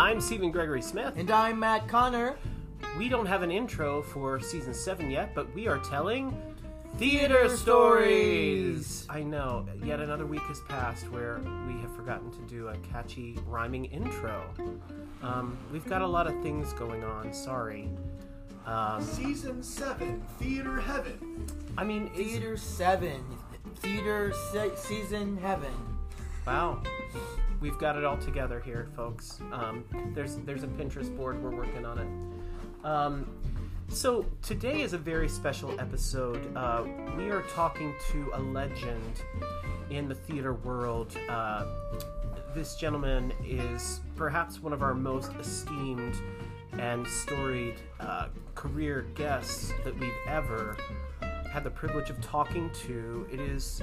I'm Stephen Gregory Smith. And I'm Matt Connor. We don't have an intro for season 7 yet, but we are telling theater stories. I know, yet another week has passed where we have forgotten to do a catchy rhyming intro. Um, we've got a lot of things going on, sorry. Um, Season 7, Theater Heaven. I mean, is- Theater 7. Theater se- Season Heaven. Wow. We've got it all together here, folks. Um, there's there's a Pinterest board. We're working on it. Um, so today is a very special episode. Uh, we are talking to a legend in the theater world. Uh, this gentleman is perhaps one of our most esteemed and storied uh, career guests that we've ever had the privilege of talking to. It is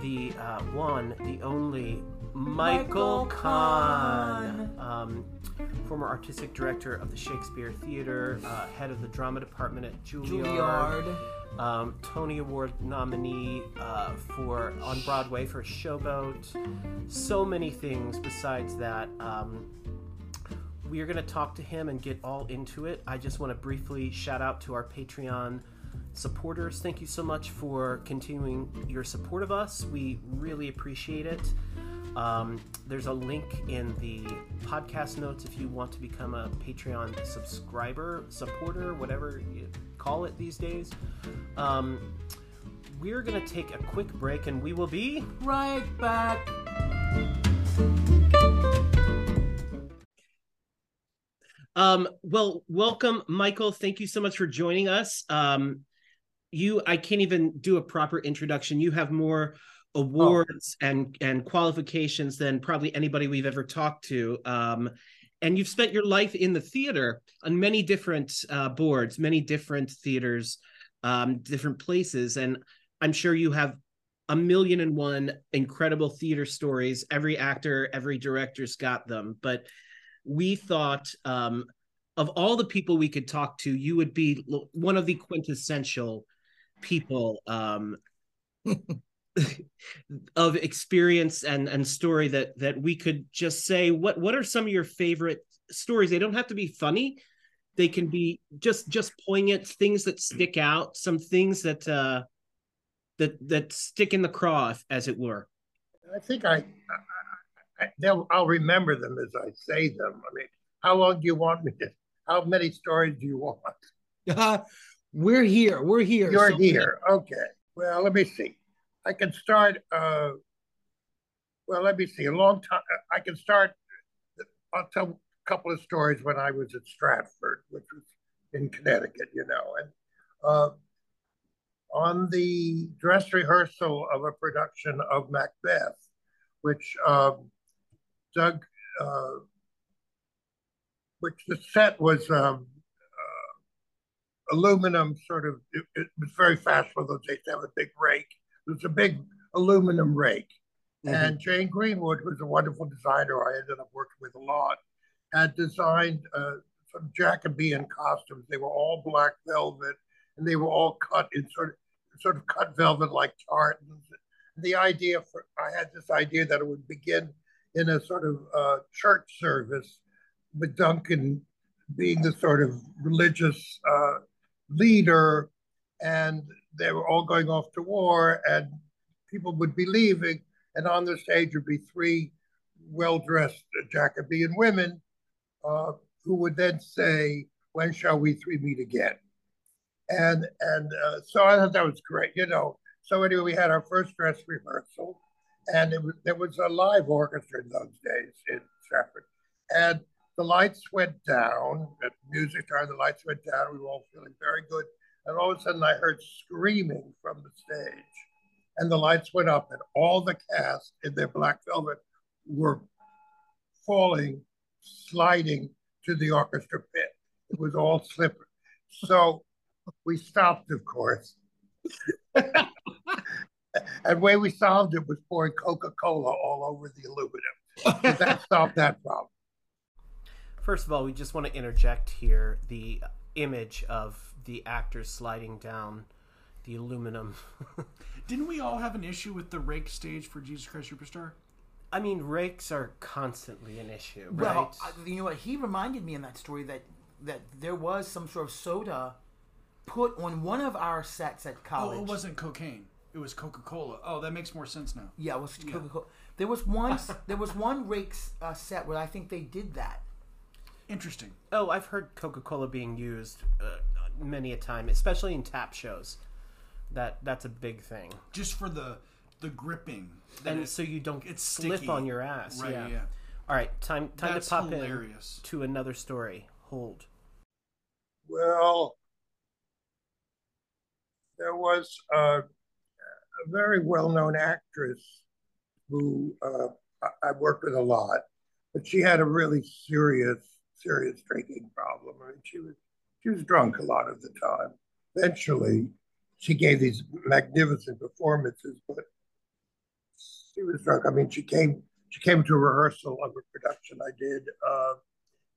the uh, one, the only Michael Michael Kahn, um, former artistic director of the Shakespeare Theater, uh, head of the drama department at Juilliard, Juilliard. um, Tony Award nominee uh, for on Broadway for Showboat. So many things besides that. Um, we are going to talk to him and get all into it. I just want to briefly shout out to our Patreon supporters. Thank you so much for continuing your support of us. We really appreciate it. Um, there's a link in the podcast notes if you want to become a Patreon subscriber, supporter, whatever you call it these days. Um, we're going to take a quick break and we will be Right back. Um, well, welcome, Michael. Thank you so much for joining us. Um, you, I can't even do a proper introduction. You have more awards and and qualifications than probably anybody we've ever talked to. Um, and you've spent your life in the theater on many different uh, boards, many different theaters, um, different places, and I'm sure you have a million and one incredible theater stories. Every actor, every director's got them, but we thought um, of all the people we could talk to, you would be one of the quintessential people um, of experience and and story that that we could just say what what are some of your favorite stories they don't have to be funny they can be just just poignant things that stick out some things that uh that that stick in the craw as it were I think I, I, I they'll, I'll remember them as I say them. I mean, how long do you want me to? How many stories do you want? Uh, we're here. We're here. You're So- here. Okay. Well, let me see. I can start. Uh, well, let me see. A long time. I can start. I'll tell a couple of stories when I was at Stratford, which was in Connecticut, you know, and uh, on the dress rehearsal of a production of Macbeth, which um, Doug, uh, which the set was um, uh, aluminum, sort of. It, it was very fashionable those days to have a big rake. It was a big aluminum rake, and Jane Greenwood, who's a wonderful designer, I ended up working with a lot, had designed uh, some Jacobean costumes. They were all black velvet, and they were all cut in sort of sort of cut velvet like tartans. The idea for I had this idea that it would begin in a sort of uh, church service with Duncan being the sort of religious uh, leader, and they were all going off to war, and people would be leaving, and on the stage would be three well-dressed Jacobean women uh, who would then say, "When shall we three meet again?" And and uh, so I thought that was great, you know. So anyway, we had our first dress rehearsal, and it was there was a live orchestra in those days in Stratford, and the lights went down. At music time, the lights went down. We were all feeling very good, and all of a sudden, I heard screaming from the stage, and the lights went up, and all the cast in their black velvet were falling, sliding to the orchestra pit. It was all slippery. So we stopped, of course. and the way we solved it was pouring Coca-Cola all over the aluminum. That stopped that problem. First of all, we just want to interject here the image of the actors sliding down the aluminum. Didn't we all have an issue with the rake stage for Jesus Christ Superstar? I mean, rakes are constantly an issue, right? Well, you know what? He reminded me in that story that that there was some sort of soda put on one of our sets at college. Oh, it wasn't cocaine. It was Coca Cola. Oh, that makes more sense now. Yeah, it was Coca Cola. There was one. there was one rakes uh, set where I think they did that. Interesting. oh, I've heard Coca Cola being used uh, many a time, especially in tap shows. That that's a big thing, Just for the the gripping. and it- so you don't it's slip sticky. on your ass. Right, yeah. yeah. All right, time time That's to pop hilarious. in to another story. Hold. Well, there was a, a very well-known actress who uh, I, I worked with a lot, but she had a really serious, serious drinking problem. I mean, she was she was drunk a lot of the time. Eventually, she gave these magnificent performances, but she was drunk. I mean, she came she came to a rehearsal of a production I did. Uh,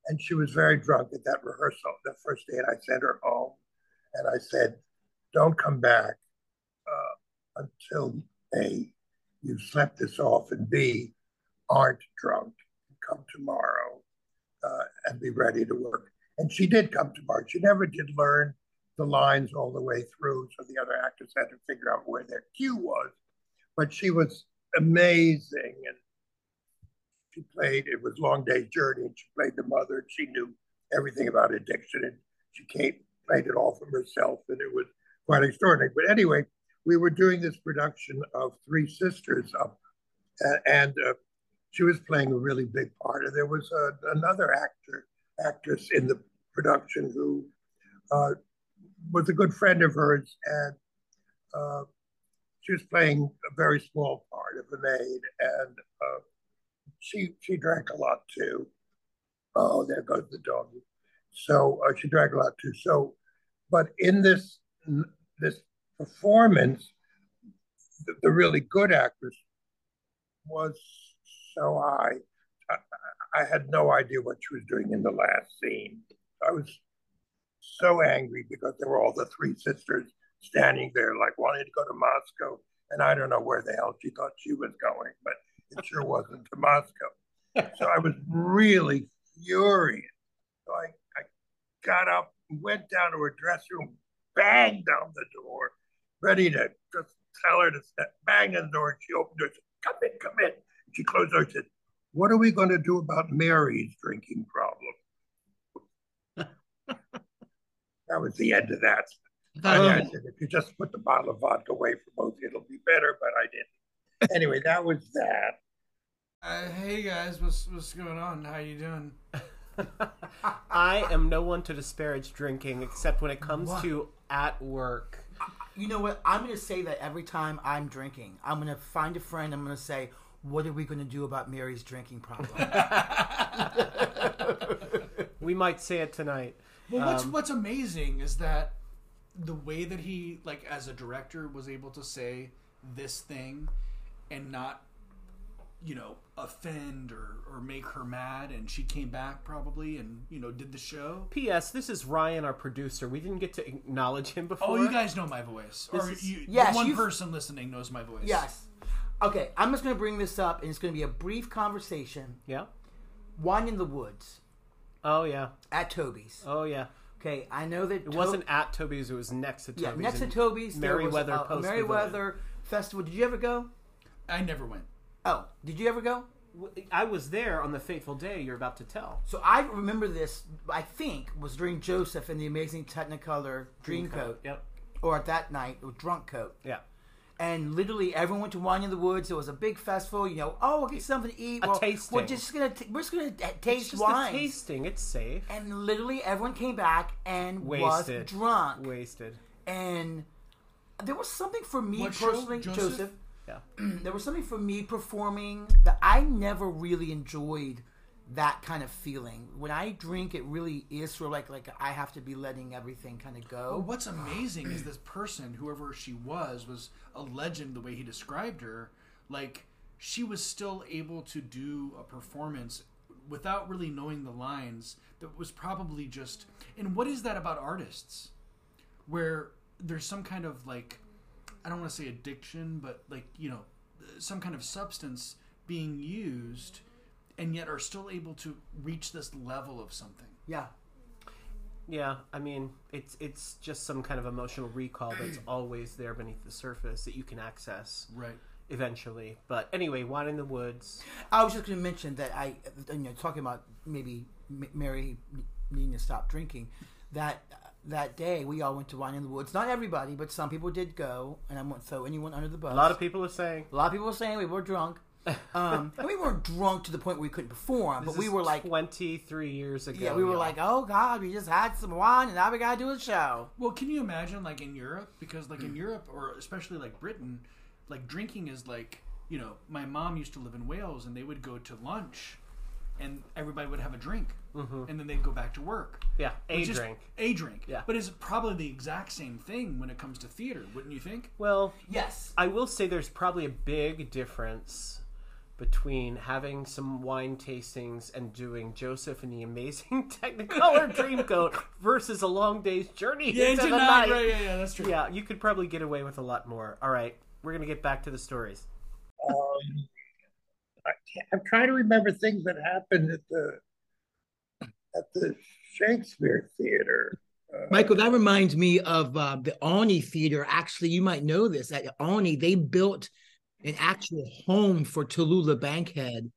and she was very drunk at that rehearsal the first day and i sent her home and i said don't come back uh, until a you've slept this off and b aren't drunk come tomorrow uh, and be ready to work and she did come tomorrow she never did learn the lines all the way through so the other actors had to figure out where their cue was. But she was amazing and she played it was long day's journey and she played the mother and she knew everything about addiction and she came played it all from herself and it was quite extraordinary. But anyway we were doing this production of three sisters up and, uh, she was playing a really big part and there was a, another actor actress in the production who uh, was a good friend of hers and uh, she was playing a very small part of a maid and uh, she she drank a lot too. Oh, there goes the dog. So uh, she drank a lot too. So, but in this this performance, the, the really good actress was so high. I, I had no idea what she was doing in the last scene. I was so angry because there were all the three sisters standing there, like wanting to go to Moscow, and I don't know where the hell she thought she was going, but it sure wasn't to Moscow. So I was really furious. So I, I got up, went down to her dressing room, banged down the door, ready to just tell her to step, bang on the door. And she opened door, said, come in, come in. She closed and said, what are we going to do about Mary's drinking problem? that was the end of that. I, I said, if you just put the bottle of vodka away from both, it'll be better, but I didn't. Anyway, that was that. Uh, hey guys, what's what's going on? How you doing? I am no one to disparage drinking except when it comes What? to at work. You know what? I'm going to say that every time I'm drinking. I'm going to find a friend. I'm going to say, "What are we going to do about Mary's drinking problem?" We might say it tonight. Well, what's Um, what's amazing is that the way that he, like, as a director, was able to say this thing and not, you know, offend or or make her mad, and she came back probably and you know did the show. P.S. This is Ryan, our producer. We didn't get to acknowledge him before. Oh, you guys know my voice, or is- you, Yes, one person listening knows my voice. yes. Okay, I'm just going to bring this up, and it's going to be a brief conversation. Yeah. Wine in the woods Oh yeah. at Toby's. Oh yeah. Okay, I know that It wasn't at Toby's. It was next to Toby's. Yeah, next to in Toby's, there was Merriweather a, a Post Merriweather festival. Did you ever go? I never went. Oh, did you ever go? I was there on the fateful day you're about to tell. So I remember this. I think was during Joseph and the Amazing Technicolor Dreamcoat, Yep. or at that night, or Drunk Coat. Yeah. And literally, everyone went to Wine in the Woods. It was a big festival. You know, oh, we'll get something to eat. A well, tasting. We're just gonna t- we're just gonna t- It's taste just wine. a tasting. It's safe. And literally, everyone came back and Wasted. was drunk. Wasted. And there was something for me What show? personally, Joseph? Joseph Yeah. there was something for me performing that I never really enjoyed that kind of feeling. When I drink, it really is sort of like like I have to be letting everything kind of Well, go. what's amazing is this person, whoever she was, was a legend. The way he described her, like she was still able to do a performance without really knowing the lines. That was probably just. And what is that about artists? Where there's some kind of like, I don't want to say addiction, but like you know, some kind of substance being used and yet are still able to reach this level of something. Yeah. Yeah, I mean, it's it's just some kind of emotional recall that's always there beneath the surface that you can access Right. eventually. But anyway, Wine in the Woods. I was just going to mention that I, you know, talking about maybe Mary needing to stop drinking. That that day we all went to Wine in the Woods. Not everybody, but some people did go, and I won't throw anyone under the bus. A lot of people are saying a lot of people were saying we were drunk. Um, and we weren't drunk to the point where we couldn't perform, but we is were like, 23 years ago. yeah, we were y'all. like, oh god, we just had some wine, and now we gotta do a show. Well, can you imagine like in Europe? Because like in Europe, or especially like Britain, like drinking is like you know. My mom used to live in Wales, and they would go to lunch, and everybody would have a drink, and then they'd go back to work. yeah, a Which drink. a drink. Yeah. but it's probably the exact same thing when it comes to theater, wouldn't you think? Well, Yes, I will say there's probably a big difference between having some wine tastings and doing Joseph and the Amazing Technicolor Dreamcoat versus a long day's journey into the night. Right, yeah, yeah, that's true. Yeah, you could probably get away with a lot more. All right, we're gonna get back to the stories. Um, I I'm trying to remember things that happened at the at the Shakespeare Theater. Uh, Michael, that reminds me of uh, the Olney Theater. Actually, you might know this. At Olney, they built an actual home for Tallulah Bankhead.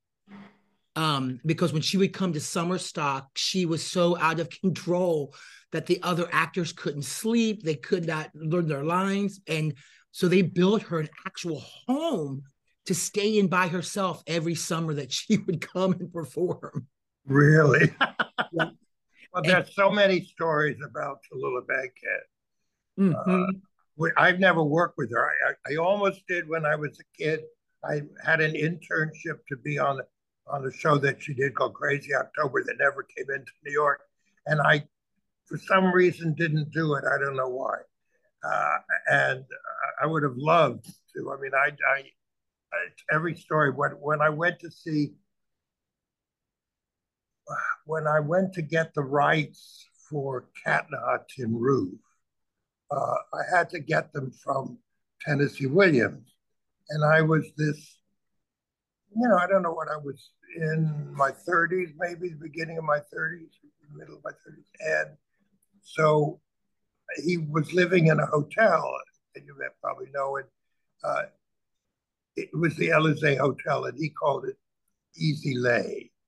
Um, because when she would come to summer stock, she was so out of control that the other actors couldn't sleep, they could not learn their lines. And so they built her an actual home to stay in by herself every summer that she would come and perform. Really? Yeah. well, there's so many stories about Tallulah Bankhead. Mhm. We- I've never worked with her. I, I, almost did when I was a kid. I had an internship to be on on a show that she did called Crazy October that never came into New York, and I, for some reason, didn't do it. I don't know why. Uh, and I would have loved to. I mean, I, I, I every story when when I went to see when I went to get the rights for Cat on a Hot Tin Roof, uh, I had to get them from Tennessee Williams. And I was this, you know, I don't know what I was in my 30s, maybe the beginning of my 30s, middle of my 30s. And so he was living in a hotel, and you may probably know it. Uh, it was the Elysee Hotel, and he called it Easy Lay.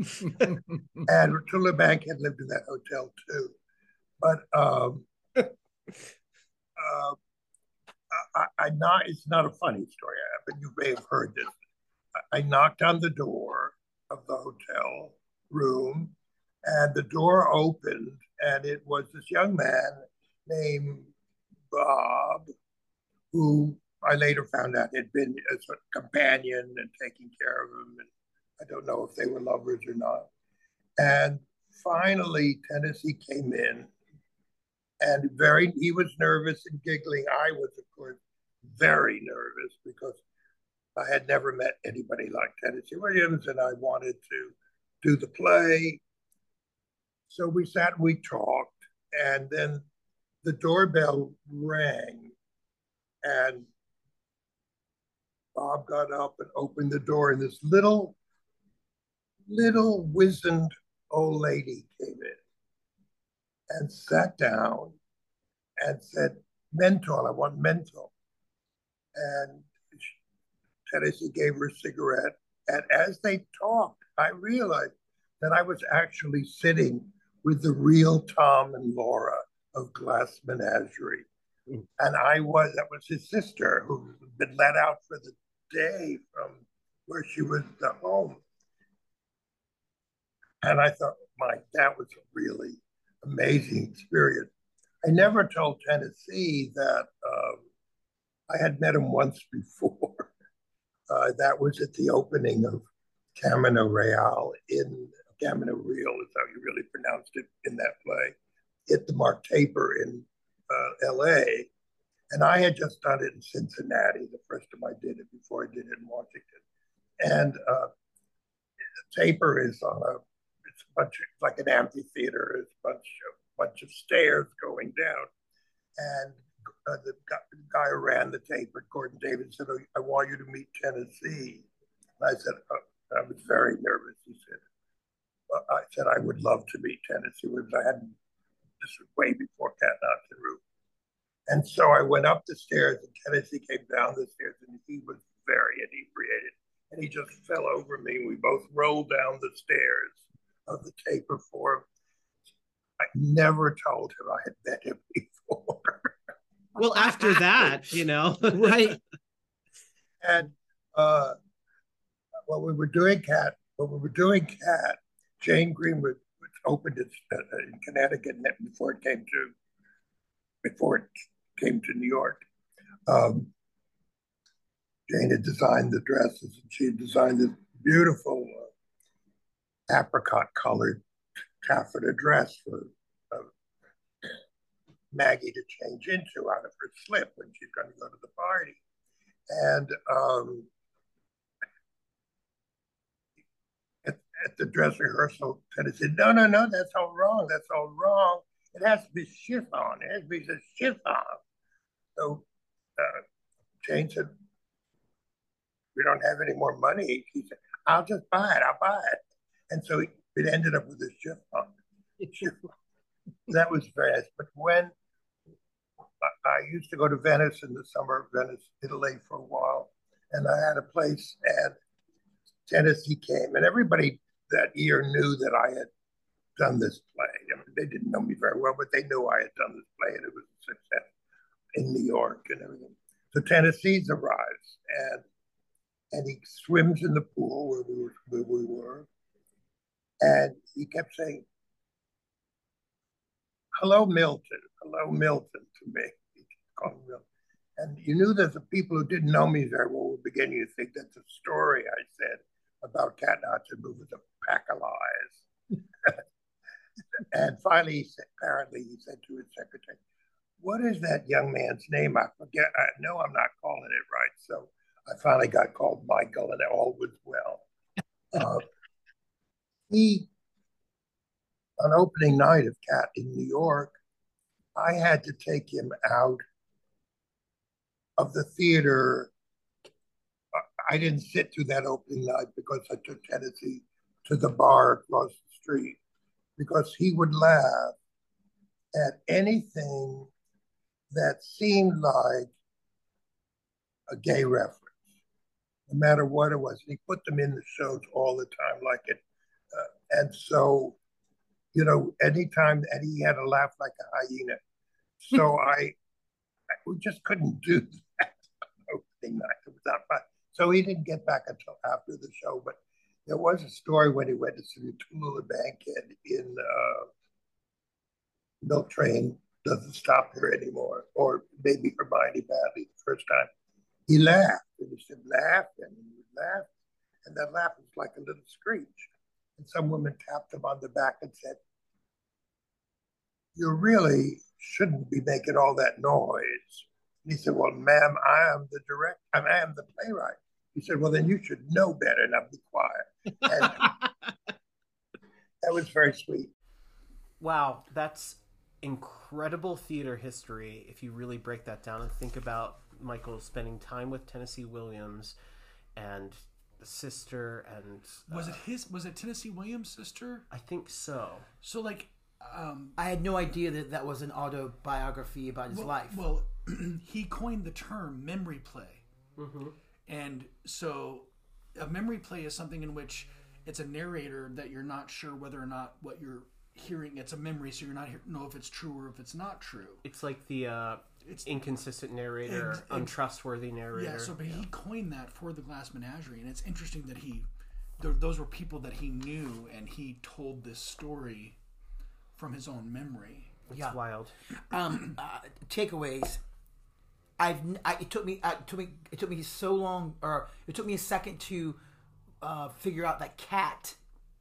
And Tallulah Bankhead lived in that hotel too. But um, uh, I, I not it's not a funny story, but you may have heard this. I, knocked on the door of the hotel room, and the door opened, and it was this young man named Bob, who I later found out had been a sort of companion and taking care of him. And I don't know if they were lovers or not. And finally, Tennessee came in, and very he was nervous and giggling. I was, of course, very nervous because I had never met anybody like Tennessee Williams, and I wanted to do the play. So we sat and we talked, and then the doorbell rang, and Bob got up and opened the door, and this little, little wizened old lady came in and sat down and said, Menthol, I want menthol. And Tennessee gave her a cigarette. And as they talked, I realized that I was actually sitting with the real Tom and Laura of Glass Menagerie. Mm. And I was, that was his sister who had been let out for the day from where she was at home. And I thought, Mike, that was really amazing experience. I never told Tennessee that um, I had met him once before. Uh, that was at the opening of Camino Real in Camino Real, is how you really pronounced it in that play, at the Mark Taper in uh, LA. And I had just done it in Cincinnati, the first time I did it before I did it in Washington. And uh, Taper is on a, bunch of, like an amphitheater, it's a bunch of, bunch of stairs going down. And uh, the, guy, ran the tape at Gordon David said, oh, I want you to meet Tennessee. And I said, oh, I was very nervous. He said, well, I said, I would love to meet Tennessee Williams. I hadn't, this was way before Cat on a Hot Tin Roof. And so I went up the stairs and Tennessee came down the stairs and he was very inebriated. And he just fell over me. And we both rolled down the stairs of the tape before. I never told him I had met him before. Well, after that, you know, right. and uh, when we were doing Cat, when we were doing Cat, Jane Greenwood which opened it in Connecticut before it came to before it came to New York. Um, Jane had designed the dresses, and she had designed this beautiful uh, apricot colored taffeta dress for uh, Maggie to change into out of her slip when she's going to go to the party. And um, at, at, the dress rehearsal, Teddy said, No, no, no, that's all wrong. That's all wrong. It has to be chiffon. It has to be a chiffon. So uh, Jane said, We don't have any more money. He said, I'll just buy it. I'll buy it. And so it ended up with a chiffon. that was very nice. But when I used to go to Venice in the summer, Venice, Italy for a while, and I had a place and Tennessee came, and everybody that year knew that I had done this play. I mean, they didn't know me very well, but they knew I had done this play, and it was a success in New York and everything. So Tennessee's arrives, and and he swims in the pool where we were, where we were, and he kept saying, "Hello, Milton. Hello, Milton." To me, he called Milton. And you knew that the people who didn't know me very well were beginning to think that the story I said about Cat and Move was a pack of lies. and finally, he said, apparently, he said to his secretary, what is that young man's name? I forget. I know I'm not calling it right. So I finally got called Michael, and all was well. Uh, he, on opening night of Cat in New York, I had to take him out of the theater. I didn't sit through that opening night because I took Tennessee to the bar across the street because he would laugh at anything that seemed like a gay reference, no matter what it was. He put them in the shows all the time, like it. And so, you know, anytime, and he had a laugh like a hyena. So I, I, we just couldn't do that opening night. It was not fun. So he didn't get back until after the show. But there was a story when he went to see the Tallulah Bankhead in uh, Milk Train doesn't stop Here anymore, or maybe Hermione Baddeley the first time. He laughed, and he said, laugh, and he laughed, and that laugh was like a little screech. And some women tapped him on the back and said, you really shouldn't be making all that noise. And he said, well, ma'am, I am the director, I am the playwright. He said, well, then you should know better, and I'll be quiet. That was very sweet. Wow, that's incredible theater history if you really break that down and think about Michael spending time with Tennessee Williams and sister and uh, was it his was it Tennessee Williams' sister? I think so. So like um, I had no idea that that was an autobiography about his well, life. Well, he coined the term memory play. Mm-hmm. And so a memory play is something in which it's a narrator that you're not sure whether or not what you're hearing it's a memory, so you're not know if it's true or if it's not true. It's like the uh, it's inconsistent narrator, and, and, untrustworthy narrator. Yeah. So, but yeah. he coined that for the Glass Menagerie, and it's interesting that he, those were people that he knew, and he told this story from his own memory. It's yeah. wild. Um, uh, takeaways. I've I, it took me uh, it took me it took me so long, or it took me a second to uh, figure out that cat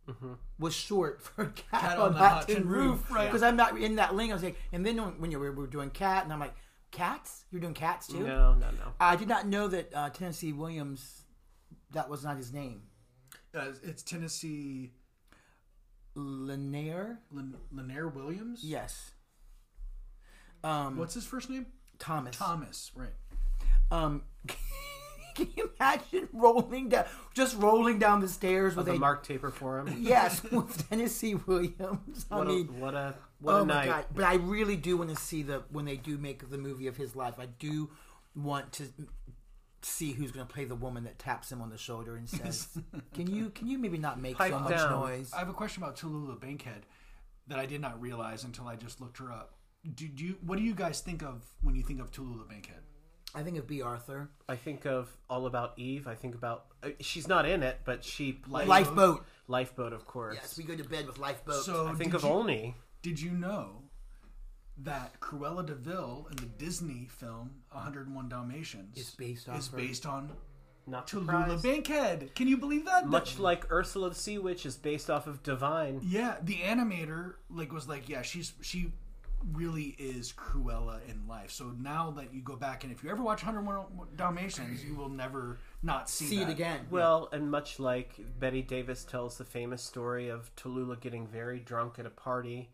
mm-hmm. was short for cat, cat on, on hot tin roof, roof, right? Because I'm not in that lingo. I was like, and then when you were, we were doing cat, and I'm like, cats? You're doing cats too? No, no, no. I did not know that uh, Tennessee Williams. That was not his name. Uh, it's Tennessee. Lanier. Lanier Williams. Yes. Um, What's his first name? Thomas. Thomas, right? Um, can you imagine rolling down, just rolling down the stairs with the a Mark Taper for him? yes with Tennessee Williams? I What a mean, what a what oh a my god! But I really do want to see the when they do make the movie of his life. I do want to see who's going to play the woman that taps him on the shoulder and says, "Can you can you maybe not make Pipe so much down. noise?" I have a question about Tallulah Bankhead that I did not realize until I just looked her up. Do, do you, what do you guys think of when you think of Tallulah Bankhead? I think of Bea Arthur. I think of All About Eve. I think about uh, she's not in it, but she plays Lifeboat. Lifeboat, of course. Yes, we go to bed with lifeboat. So I think of you, Olney. Did you know that Cruella de Vil in the Disney film 101 Dalmatians Is based off is her. based on Not Tallulah surprised. Bankhead? Can you believe that? Much like Ursula the Sea Witch is based off of Divine. Yeah, the animator like was like, yeah, she's she really is Cruella in life. So now that you go back and if you ever watch 101 Dalmatians, you will never not see, see it again. Well, and much like Bette Davis tells the famous story of Tallulah getting very drunk at a party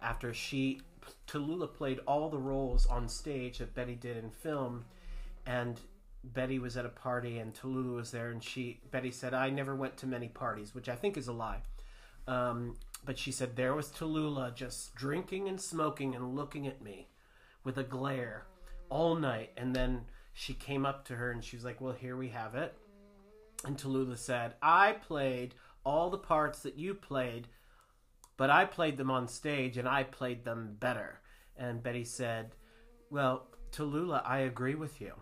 after she Tallulah played all the roles on stage that Bette did in film and Bette was at a party and Tallulah was there and she Bette said I never went to many parties, which I think is a lie. Um, but she said there was Tallulah just drinking and smoking and looking at me with a glare all night and then she came up to her and she was like, "Well, here we have it." And Tallulah said, I played all the parts that you played, but I played them on stage and I played them better. And Bette said, Well, Tallulah, I agree with you.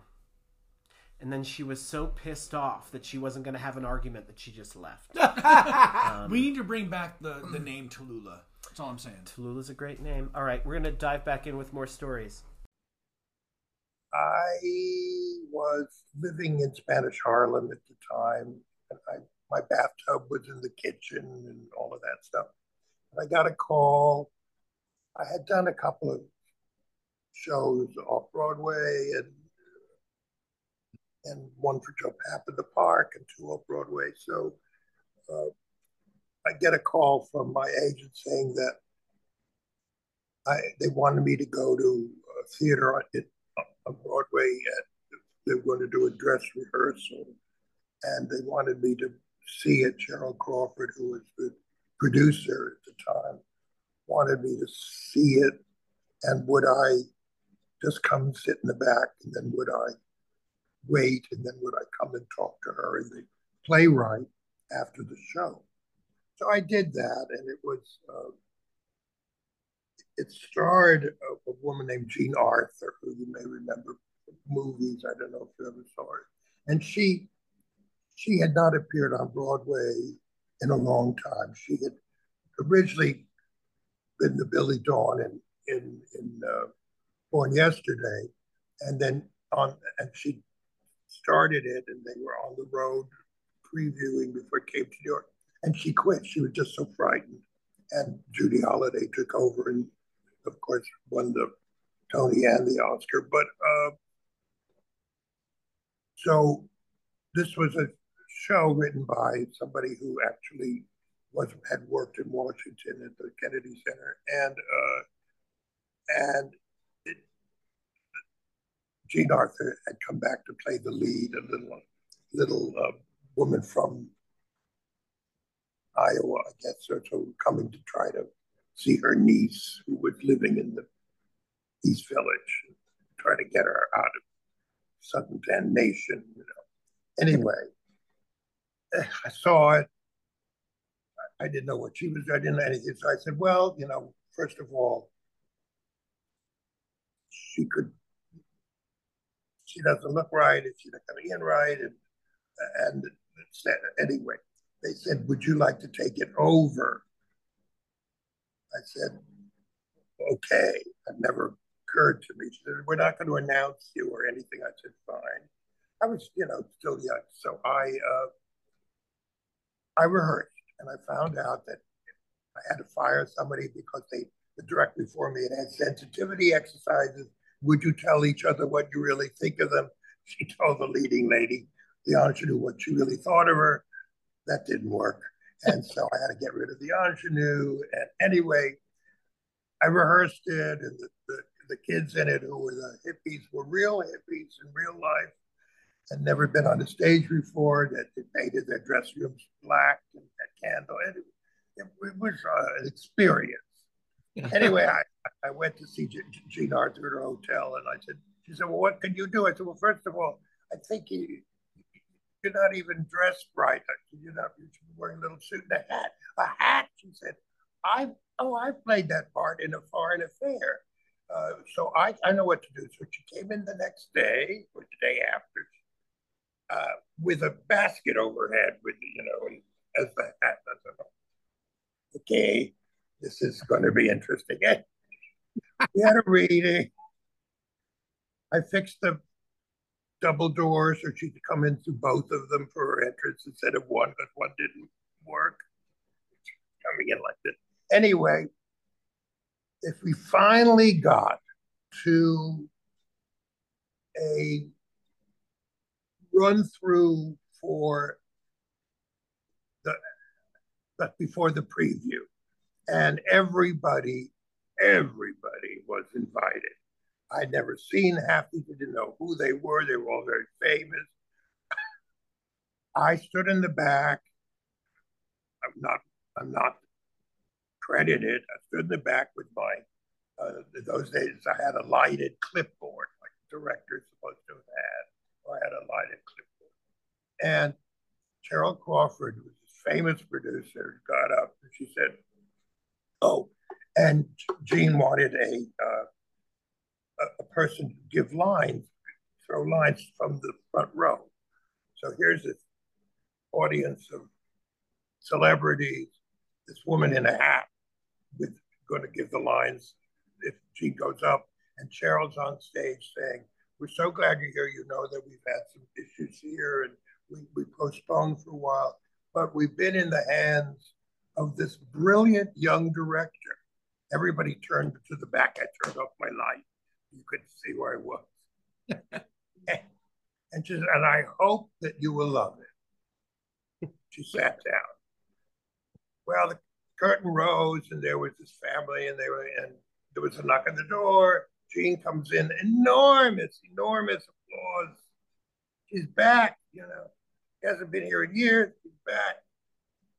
And then she was so pissed off that she wasn't going to have an argument that she just left. Um, we need to bring back the the name Tallulah. That's all I'm saying. Tallulah's a great name. All right, we're going to dive back in with more stories. I was living in Spanish Harlem at the time, and I, my bathtub was in the kitchen and all of that stuff. I got a call. I had done a couple of shows off Broadway and and one for Joe Papp in the Park and two off Broadway. So uh, I get a call from my agent saying that I they wanted me to go to a theater on, on Broadway and they were going to do a dress rehearsal and they wanted me to see it. Cheryl Crawford, who was the producer at the time, wanted me to see it and would I just come sit in the back and then would I wait and then would I come and talk to her and the playwright after the show. So I did that and it was uh, it starred a, a, woman named Jean Arthur, who you may remember from movies. I don't know if you ever saw her. And she she had not appeared on Broadway in a long time. She had originally been the Billie Dawn in in in uh, Born Yesterday, and then on and she started it, and they were on the road previewing before it came to New York, and she quit. She was just so frightened, and Judy Holliday took over, and of course won the Tony and the Oscar. But uh, so this was a show written by somebody who actually was had worked in Washington at the Kennedy Center, and uh, and it, Jean Arthur had come back to play the lead, a little little uh, woman from Iowa, I guess, or so coming to try to see her niece who was living in the East Village, try to get her out of Southern Penn Nation, you know. Anyway, I saw it. I didn't know what she was. I didn't know anything. So I said, "Well, you know, first of all, she could. She doesn't look right, and she's not coming in right, and and anyway, they said, "Would you like to take it over?" I said, "Okay." It never occurred to me. She said, "We're not going to announce you or anything." I said, "Fine." I was, you know, still young, so I uh, I rehearsed, and I found out that I had to fire somebody because they the director before me had had sensitivity exercises. Would you tell each other what you really think of them? She told the leading lady, the ingenue, what she really thought of her. That didn't work, and so I had to get rid of the ingenue. And anyway, I rehearsed it, and the, the, the kids in it who were the hippies were real hippies in real life and never been on a stage before, that they painted their dressing rooms black and had candle. And it, it, it was uh, an experience. anyway, I, I went to see Jean Arthur at her hotel and I said, she said, well, what can you do? I said, well, first of all, I think you, you're not even dressed right. You're not you're wearing a little suit and a hat. A hat, she said. I oh, I played that part in a foreign affair. Uh, so I, I know what to do. So she came in the next day or the day after uh, with a basket overhead with, you know, as the hat. Okay, this is going to be interesting. we had a reading. I fixed the double doors so she could come in through both of them for her entrance instead of one but one didn't work. Coming in like this. Anyway, if we finally got to a run through for the but before the preview. And everybody everybody was invited. I'd never seen half people didn't know who they were. They were all very famous. I stood in the back. I'm not i'm not credited. I stood in the back with my uh, those days i had a lighted clipboard like directors supposed to have had had a lighted clipboard. And Cheryl Crawford, who was a famous producer, got up and she said, "Oh," and Jean wanted a uh, a person to give lines, throw lines from the front row. So here's this audience of celebrities, this woman in a hat with going to give the lines if Jean goes up, and Cheryl's on stage saying, we're so glad you're here. You know that we've had some issues here and we, we postponed for a while, but we've been in the hands of this brilliant young director. Everybody turned to the back. I turned off my light. You could see where I was. and she said, and I hope that you will love it. She sat down. Well, the curtain rose and there was this family and they were and there was a knock on the door Jean comes in, enormous, enormous applause. She's back, you know. She hasn't been here in years. She's back.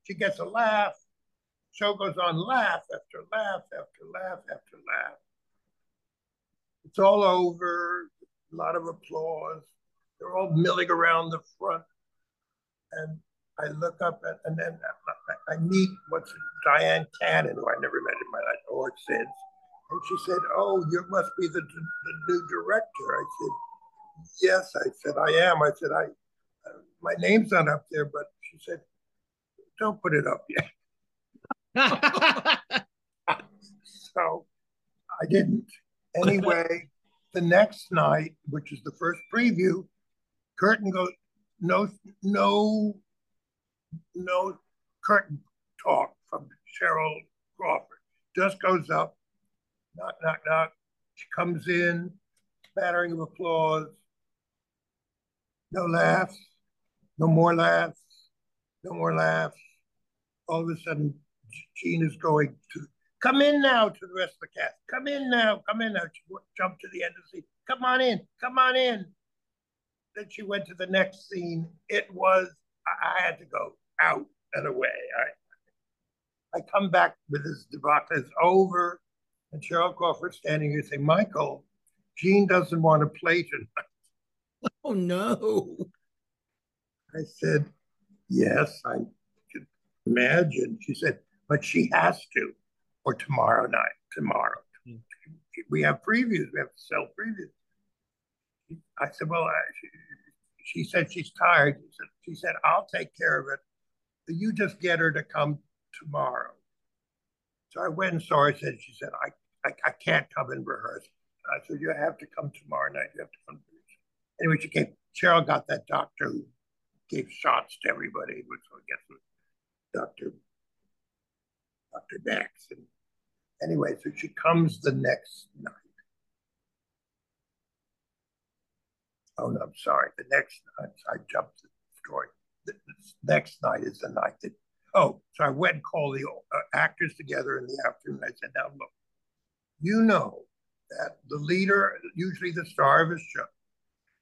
She gets a laugh. Show goes on laugh after laugh after laugh after laugh. It's all over. A lot of applause. They're all milling around the front. And I look up at, and then I, meet what's Dyan Cannon, who I never met in my life or since. And she said, Oh, you must be the, the new director. I said, Yes. I said, I am. I said, I, uh, my name's not up there, but she said, Don't put it up yet. so I didn't. Anyway, the next night, which is the first preview, curtain goes, no, no, no curtain talk from Cheryl Crawford. Just goes up knock, knock, knock. She comes in, battering of applause. No laughs, no more laughs, no more laughs. All of a sudden, Jean is going to come in now to the rest of the cast. Come in now, come in now. She jumped to the end of the scene. Come on in, come on in. Then she went to the next scene. It was, I, I had to go out and away. I, I come back with this debacle. It's over. And Cheryl Crawford standing here saying, Michael, Jean doesn't want to play tonight. Oh, no. I said, Yes, I could imagine. She said, But she has to, or tomorrow night, tomorrow. Mm. We have previews, we have to sell previews. I said, Well, I, she, she, said she's tired. She said, she said, I'll take care of it. You just get her to come tomorrow. So I went and saw her. Said she said I, I, I can't come and rehearse. I said you have to come tomorrow night. You have to come. Anyway, she came. Cheryl got that doctor who gave shots to everybody, which I guess was Doctor Doctor Max. And anyway, so she comes the next night. Oh no, I'm sorry. The next night I jumped the story. The, the next night is the night that Oh, so I went and called the uh, actors together in the afternoon. I said, now look, you know that the leader, usually the star of a show,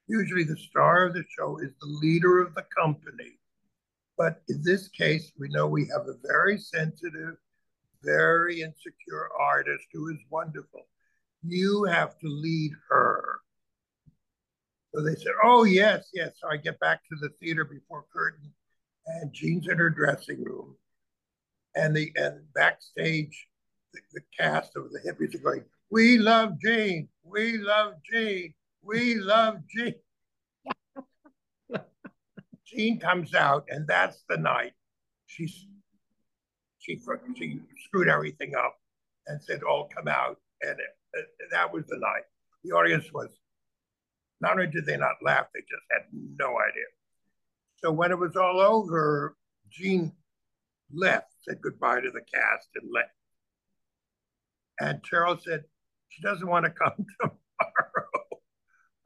usually the star of the show is the leader of the company. But in this case, we know we have a very sensitive, very insecure artist who is wonderful. You have to lead her. So they said, Oh, yes, yes. So I get back to the theater before curtain, and Jean's in her dressing room. And the and backstage, the, the cast of the hippies are going, We love Jean, we love Jean, we love Jean. Jean comes out, and that's the night she's she she screwed everything up and said, "All come out," and it, it, that was the night. The audience was not only did they not laugh, they just had no idea. So when it was all over, Jean left, said goodbye to the cast, and left. And Cheryl said she doesn't want to come tomorrow.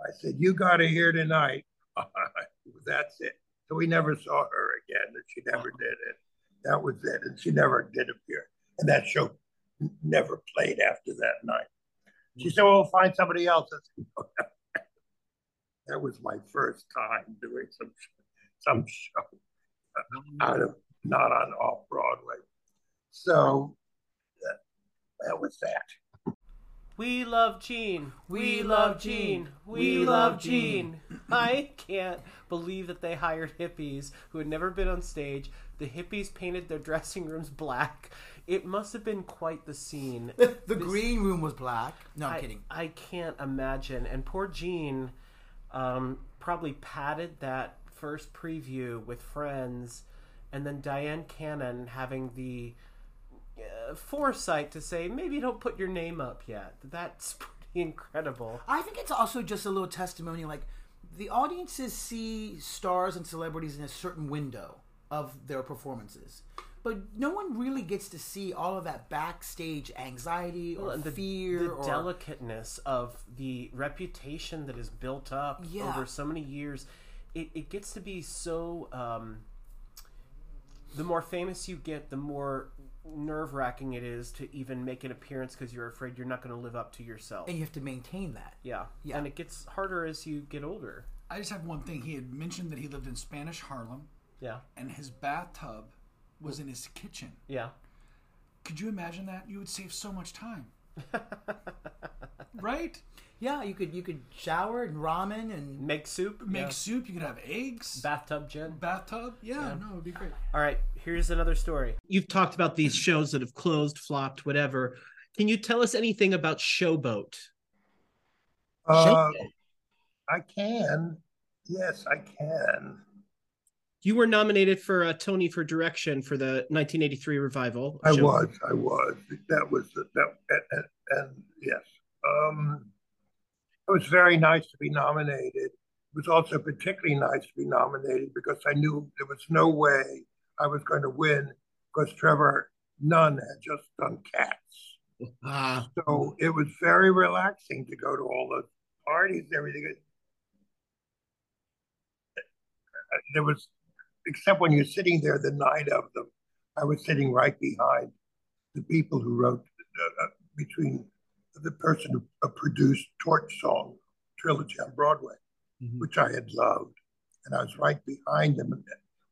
I said, "You got to hear tonight." That's it. So we never saw her again, and she never uh-huh. did it. That was it, and she never did appear. And that show never played after that night. She said, "Well, we'll find somebody else." that was my first time doing some some show out of not on off Broadway. So that, that was that. We love Jean. We love Jean. We love Jean. I can't believe that they hired hippies who had never been on stage. The hippies painted their dressing rooms black. It must have been quite the scene. the This- green room was black. No, I'm I, kidding. I can't imagine. And poor Jean um, probably padded that first preview with friends, and then Dyan Cannon having the uh, foresight to say, maybe don't put your name up yet. That's pretty incredible. I think it's also just a little testimony. Like the audiences see stars and celebrities in a certain window of their performances, but no one really gets to see all of that backstage anxiety or and the, fear the or delicateness of the reputation that is built up Yeah. over so many years it, it gets to be so um, the more famous you get the more nerve-wracking it is to even make an appearance because you're afraid you're not going to live up to yourself and you have to maintain that. yeah. Yeah. and it gets harder as you get older I just have one thing. He had mentioned that he lived in Spanish Harlem, yeah and his bathtub was in his kitchen. yeah Could you imagine that? You would save so much time. right? Yeah, you could you could shower and ramen and make soup Make Yeah. soup. You could have eggs. bathtub jen bathtub. Yeah, no, it'd be great. All right, here's another story. You've talked about these shows that have closed, flopped, whatever. Can you tell us anything about Showboat? Uh, I can. Yes, I can. You were nominated for a Tony for direction for the 1983 revival. I Showboat. was. I was. That was the, that. And, and, and yes, um, it was very nice to be nominated. It was also particularly nice to be nominated because I knew there was no way I was going to win because Trevor Nunn had just done Cats. ah, So it was very relaxing to go to all the parties and everything. Uh, There was, except when you're sitting there the night of them, I was sitting right behind the people who wrote, uh, uh, between the person who uh, produced Torch Song trilogy on Broadway, Mhm. which I had loved. And I was right behind them. And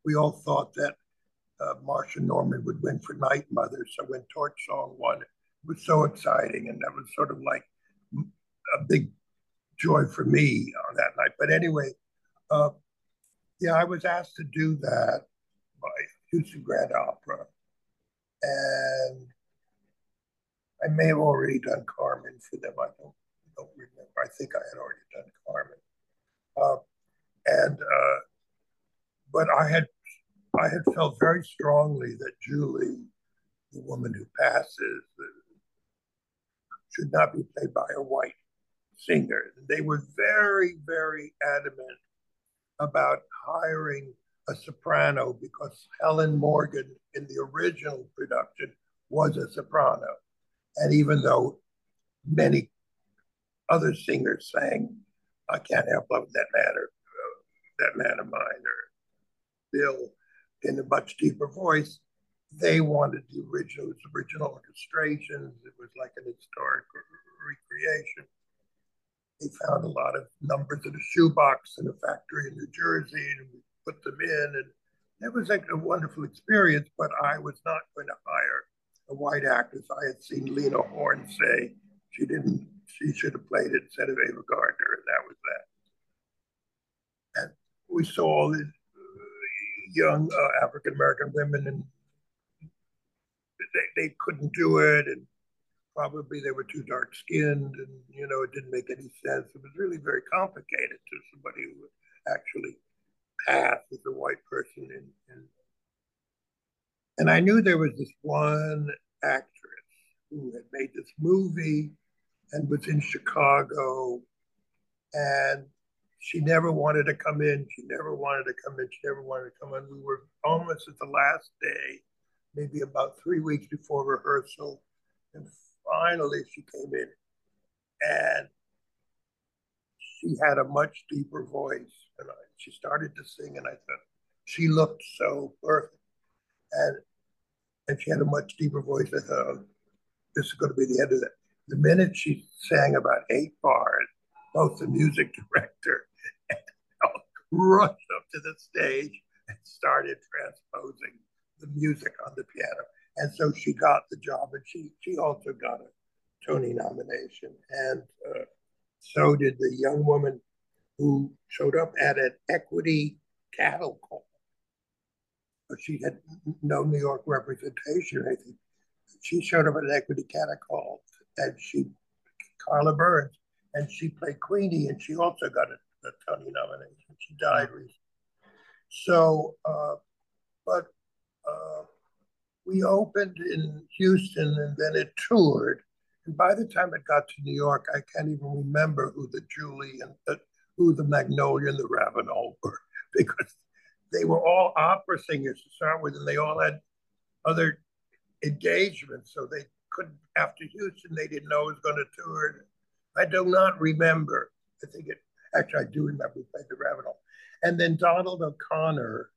we all thought that uh, Marsha Norman would win for Night Mother. So when Torch Song won, it was so exciting. And that was sort of like a big joy for me on that night. But anyway, uh, yeah, I was asked to do that by Houston Grand Opera. And I may have already done Carmen for them. I don't, don't remember. I think I had already done Carmen. Uh, and, uh, but I had, I had felt very strongly that Julie, the woman who passes, uh, should not be played by a white singer. They were very, very adamant about hiring a soprano because Helen Morgan in the original production was a soprano. And even though many other singers sang, I can't help loving that man or uh, that man of mine or Bill in a much deeper voice, they wanted the original, original orchestrations. It was like an historic recreation. They found a lot of numbers in a shoebox in a factory in New Jersey, and we put them in, and it was like a wonderful experience. But I was not going to hire a white actress. I had seen Lena Horne say she didn't, she should have played it instead of Ava Gardner, and that was that. And we saw all these young uh, African American women, and they, they couldn't do it, and probably they were too dark skinned, and you know it didn't make any sense. It was really very complicated to somebody who actually passed as a white person, in, in and I knew there was this one actress who had made this movie and was in Chicago, and she never wanted to come in. She never wanted to come in. She never wanted to come in. We were almost at the last day, maybe about three weeks before rehearsal. And finally she came in and she had a much deeper voice. And I, she started to sing, and I thought, she looked so perfect. And and she had a much deeper voice. I thought, oh, this is going to be the end of it. The minute she sang about eight bars, both the music director and Al rushed up to the stage and started transposing the music on the piano. And so she got the job, and she she also got a Tony nomination, and uh, so did the young woman who showed up at an equity cattle call. She had no New York representation or anything. She showed up at an equity cattle and she Carla Burns, and she played Queenie, and she also got a the Tony nomination. She died recently. So, uh, but uh, we opened in Houston and then it toured. And by the time it got to New York, I can't even remember who the Julie and the, who the Magnolia and the Ravenal were because they were all opera singers to start with, and they all had other engagements. So they couldn't, after Houston, they didn't know it was going to tour. I do not remember. I think it Actually, I do remember we played the Ravenal. And then Donald O'Connor.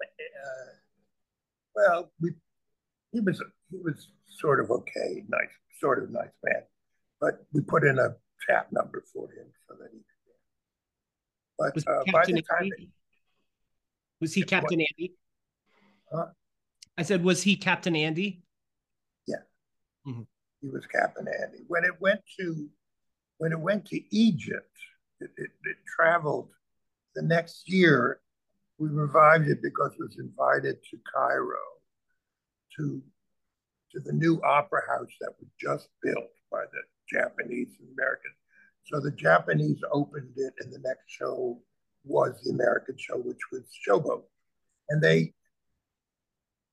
Uh, well, we he was he was sort of okay, nice, sort of nice man, but we put in a tap number for him so that he. But was uh, Captain Andy? was he Captain what? Andy? Huh? I said, was he Captain Andy? Yeah, mm-hmm. he was Captain Andy. When it went to when it went to Egypt, it, it, it traveled the next year. We revived it because it was invited to Cairo, to, to the new opera house that was just built by the Japanese and Americans. So the Japanese opened it, and the next show was the American show, which was Showboat. And they,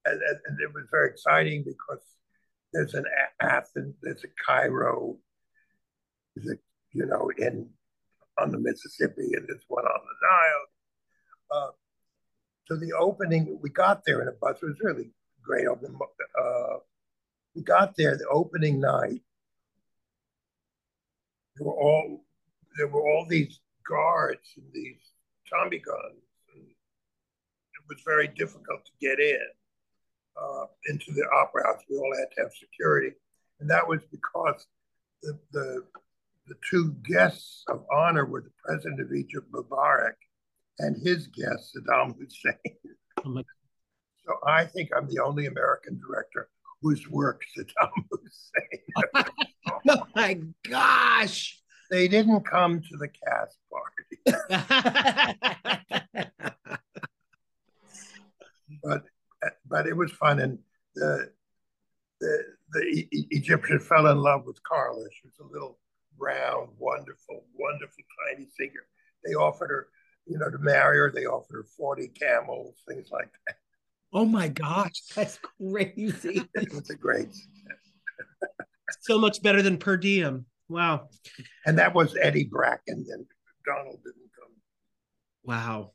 and, and it was very exciting because there's an Athens, there's a Cairo, is it, you know, in on the Mississippi and there's one on the Nile. Uh, so the opening, we got there in a bus. It was really great. Uh, we got there the opening night. There were all there were all these guards and these Tommy guns, and it was very difficult to get in uh, into the opera house. We all had to have security, and that was because the the the two guests of honor were the president of Egypt, Mubarak, and his guest, Saddam Hussein. Oh so I think I'm the only American director whose work Saddam Hussein. oh my gosh. They didn't come to the cast party. but but it was fun and the the the Egyptian fell in love with Carla. She was a little brown, wonderful, wonderful tiny figure. They offered her, you know, to marry her. They offered her 40 camels, things like that. Oh my gosh, that's crazy. it was a great so much better than per diem. Wow. And that was Eddie Bracken, and Donald didn't come. Wow.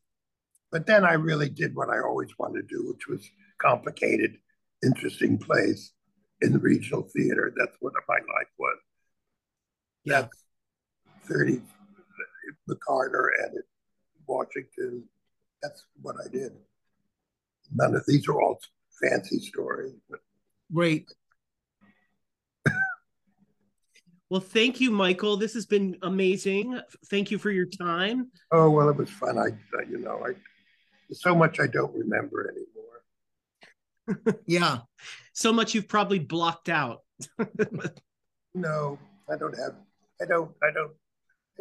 But then I really did what I always wanted to do, which was complicated, interesting plays in the regional theater. That's what my life was. Yeah. 30 McCarter and at Washington. That's what I did. none of these are all fancy stories. But Great. Well, thank you, Michael. This has been amazing. Thank you for your time. oh well, it was fun. I, you know, I there's so much I don't remember anymore. Yeah. So much you've probably blocked out. No, I don't have. I don't. I don't.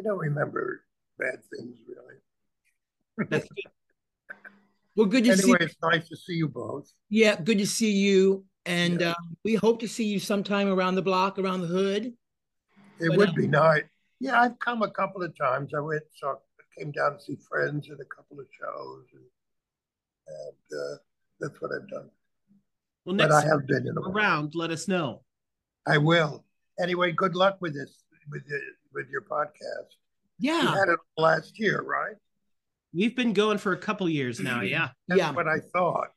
I don't remember bad things really. Well, good to Anyway, see. it's nice to see you both. Yeah, good to see you. And Yeah. uh, we hope to see you sometime around the block, around the hood. It But, would uh, be nice. Yeah, I've come a couple of times. I went, saw, came down to see friends at a couple of shows, and, and uh, that's what I've done. Well, But I have been in around, let us know. I will. Anyway, good luck with this, with your, with your podcast. You Yeah. had it last year, right? We've been going for a couple years now. Mm-hmm. Yeah. That's Yeah. what I thought.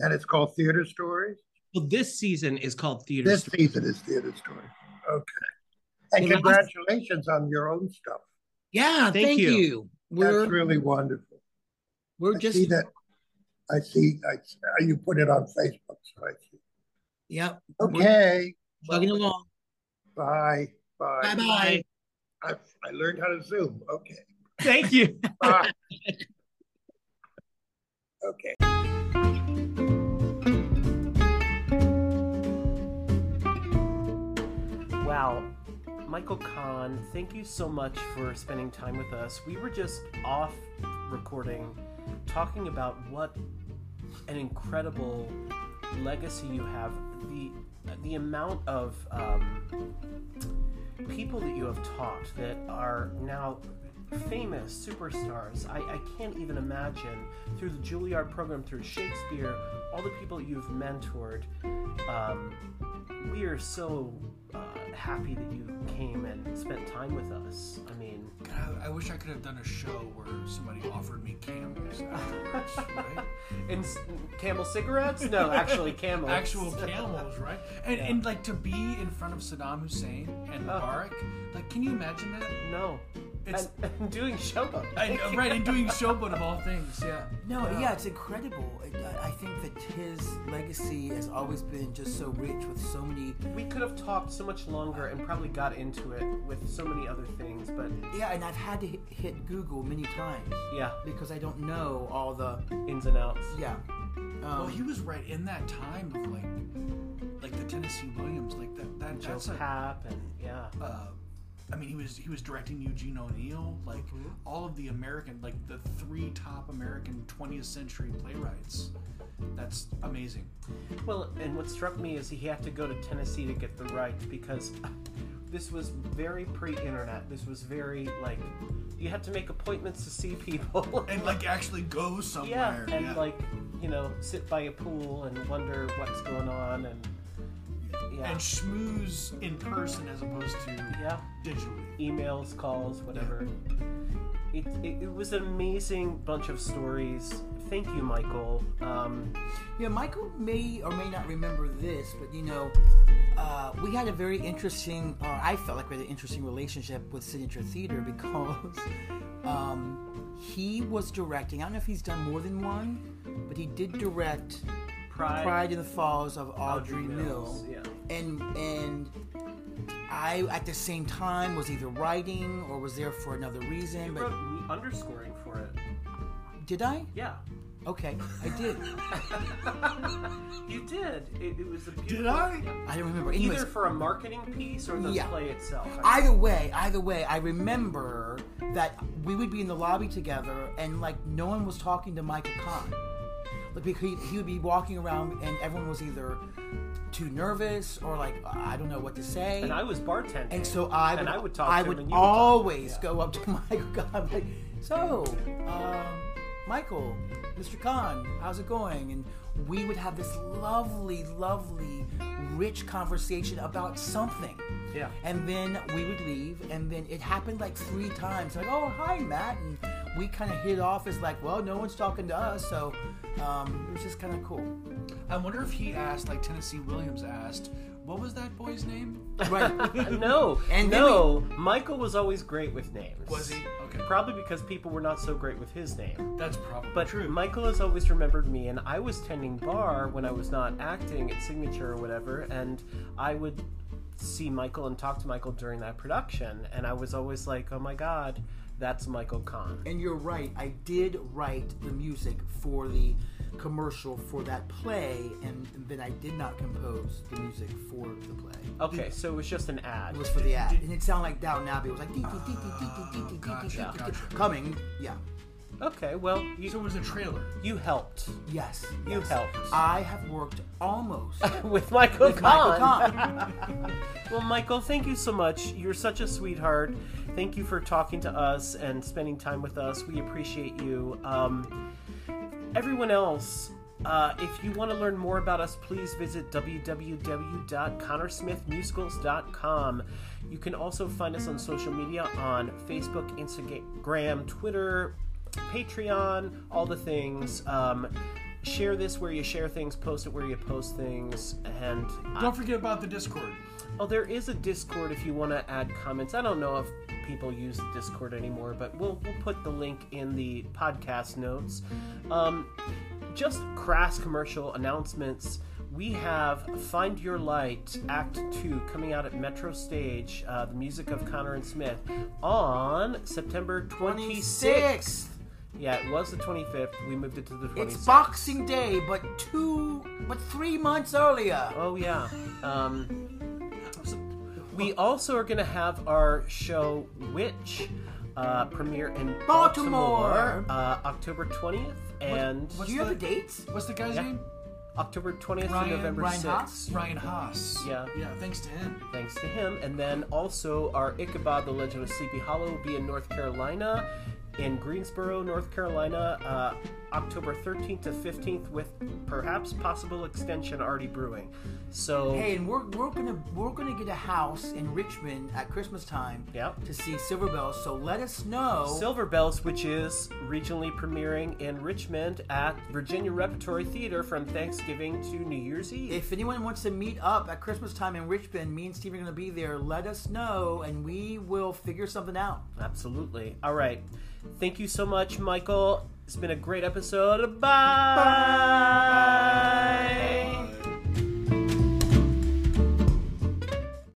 And it's called Theater Stories. Well, this season is called Theater. This Story. season is Theater Stories. Okay. And The last- congratulations on your own stuff. Yeah. Thank Thank, you. you. We're That's really wonderful. we're I just see that. I see. I, uh, you put it on Facebook, so I see. yeah. Okay. Chugging along. Bye. Bye. Bye bye. I, I learned how to Zoom. Okay. Thank you. Bye. okay. Wow. Michael Kahn, thank you so much for spending time with us. We were just off recording talking about what an incredible legacy you have. The the amount of um, people that you have taught that are now famous superstars. I, I can't even imagine through the Juilliard program, through Shakespeare, all the people you've mentored. Um, we are so uh, happy that you came and spent time with us. I mean, God, I, I wish I could have done a show where somebody offered me camels afterwards, right? and s- camel cigarettes? No, actually camels. Actual camels, right? And Yeah. and like to be in front of Saddam Hussein and Oh. Mubarak, like can you imagine that? No. It's and, and doing showboat. I know, right, and doing showboat of all things, yeah. No, yeah, it's incredible. I, I think that his legacy has always been just so rich with so many. We could have talked so much longer and probably got into it with so many other things, but Yeah, and I've had to hit, hit Google many times yeah, because I don't know all the. ins and outs. Yeah. Well, Um, he was right in that time of like, like the Tennessee Williams, like that. That Joe that's a, Papp and yeah. uh, I mean, he was he was directing Eugene O'Neill, like Mm-hmm. all of the American, like the three top American 20th century playwrights. That's amazing. Well, and what struck me is he had to go to Tennessee to get the rights because this was very pre-internet. This was very like you had to make appointments to see people. And like actually go somewhere. yeah, somewhere. and like you know sit by a pool and wonder what's going on and yeah, and schmooze in person as opposed to yeah, digitally. emails, calls, whatever. It, it, it was an amazing bunch of stories. Thank you, Michael. Um, yeah, Michael may or may not remember this, but you know, uh, we had a very interesting, or I felt like we had an interesting relationship with Signature Theater because um, he was directing. I don't know if he's done more than one, but he did direct Pride, Pride in the Falls of Autrey, Autrey Mills, Mill. yeah. And and I at the same time was either writing or was there for another reason. You but wrote me underscoring for it. did I? Yeah. Okay, I did. you did. It, it was a beautiful. Did I? I don't remember. Anyways, Either for a marketing piece or the Yeah. play itself. I- either way, either way, I remember that we would be in the lobby together and like no one was talking to Michael Kahn. Like because he, he would be walking around and everyone was either too nervous or like I don't know what to say. and I was bartending. And so I would, and I would talk I would would always Yeah. go up to Michael Kahn like, so, um, Michael, Mr. Kahn, how's it going? And we would have this lovely, lovely, rich conversation about something. Yeah. And then we would leave, and then it happened like three times. Like, oh, hi, Matt. And we kind of hit off as like, well, no one's talking to us, so um, it was just kind of cool. I wonder if he asked, like Tennessee Williams asked, What was that boy's name? Right. no, And then no. Michael was always great with names. Was he? Okay. Probably because people were not so great with his name. That's probably But true. Michael has always remembered me, and I was tending bar when I was not acting at Signature or whatever, and I would see Michael and talk to Michael during that production, and I was always like, "Oh my God, that's Michael Kahn. And you're right. I did write the music for the commercial for that play, and then I did not compose the music for the play. Okay, so it was just an ad. It was for the ad, and it sounded like Down Abbey. It was like coming. Yeah. Okay, well, you, so it was a trailer. You helped. Yes, you yes. helped. I have worked almost with Michael with Kahn. well, Michael, thank you so much. You're such a sweetheart. Thank you for talking to us and spending time with us. We appreciate you. Um, everyone else, uh, if you want to learn more about us, please visit www.connorsmithmusicals.com. You can also find us on social media on Facebook, Instagram, Twitter, Patreon, all the things. Um, share this where you share things, post it where you post things, and Don't forget about the Discord. Oh, there is a Discord if you want to add comments. I don't know if people use the Discord anymore, but we'll we'll put the link in the podcast notes. Um, just crass commercial announcements. We have Find Your Light Act 2 coming out at Metro Stage, uh, the music of Conner and Smith, on September 26th. 26th. Yeah, it was the 25th. We moved it to the 26th. It's Boxing Day, but two, but three months earlier. Oh yeah. Um, we also are going to have our show Witch uh, premiere in Baltimore, Baltimore. uh, October 20th and What's Do you have the- the dates? What's the guy's Yeah. name? October 20th to Ryan- November Ryan 6th. Haas? Ryan Haas. Yeah. Yeah. Thanks to him. Thanks to him. And then also our Ichabod, The Legend of Sleepy Hollow will be in North Carolina, in Greensboro, North Carolina, uh, October 13th to 15th, with perhaps possible extension already brewing. So Hey, and we're, we're gonna we're gonna get a house in Richmond at Christmas time Yep. to see Silver Bells. So let us know. Silver Bells, which is regionally premiering in Richmond at Virginia Repertory Theater from Thanksgiving to New Year's Eve. if anyone wants to meet up at Christmas time in Richmond, me and Steve are gonna be there. Let us know, and we will figure something out. Absolutely. All right. Thank you so much, Michael. It's been a great episode. Bye. Bye. Bye.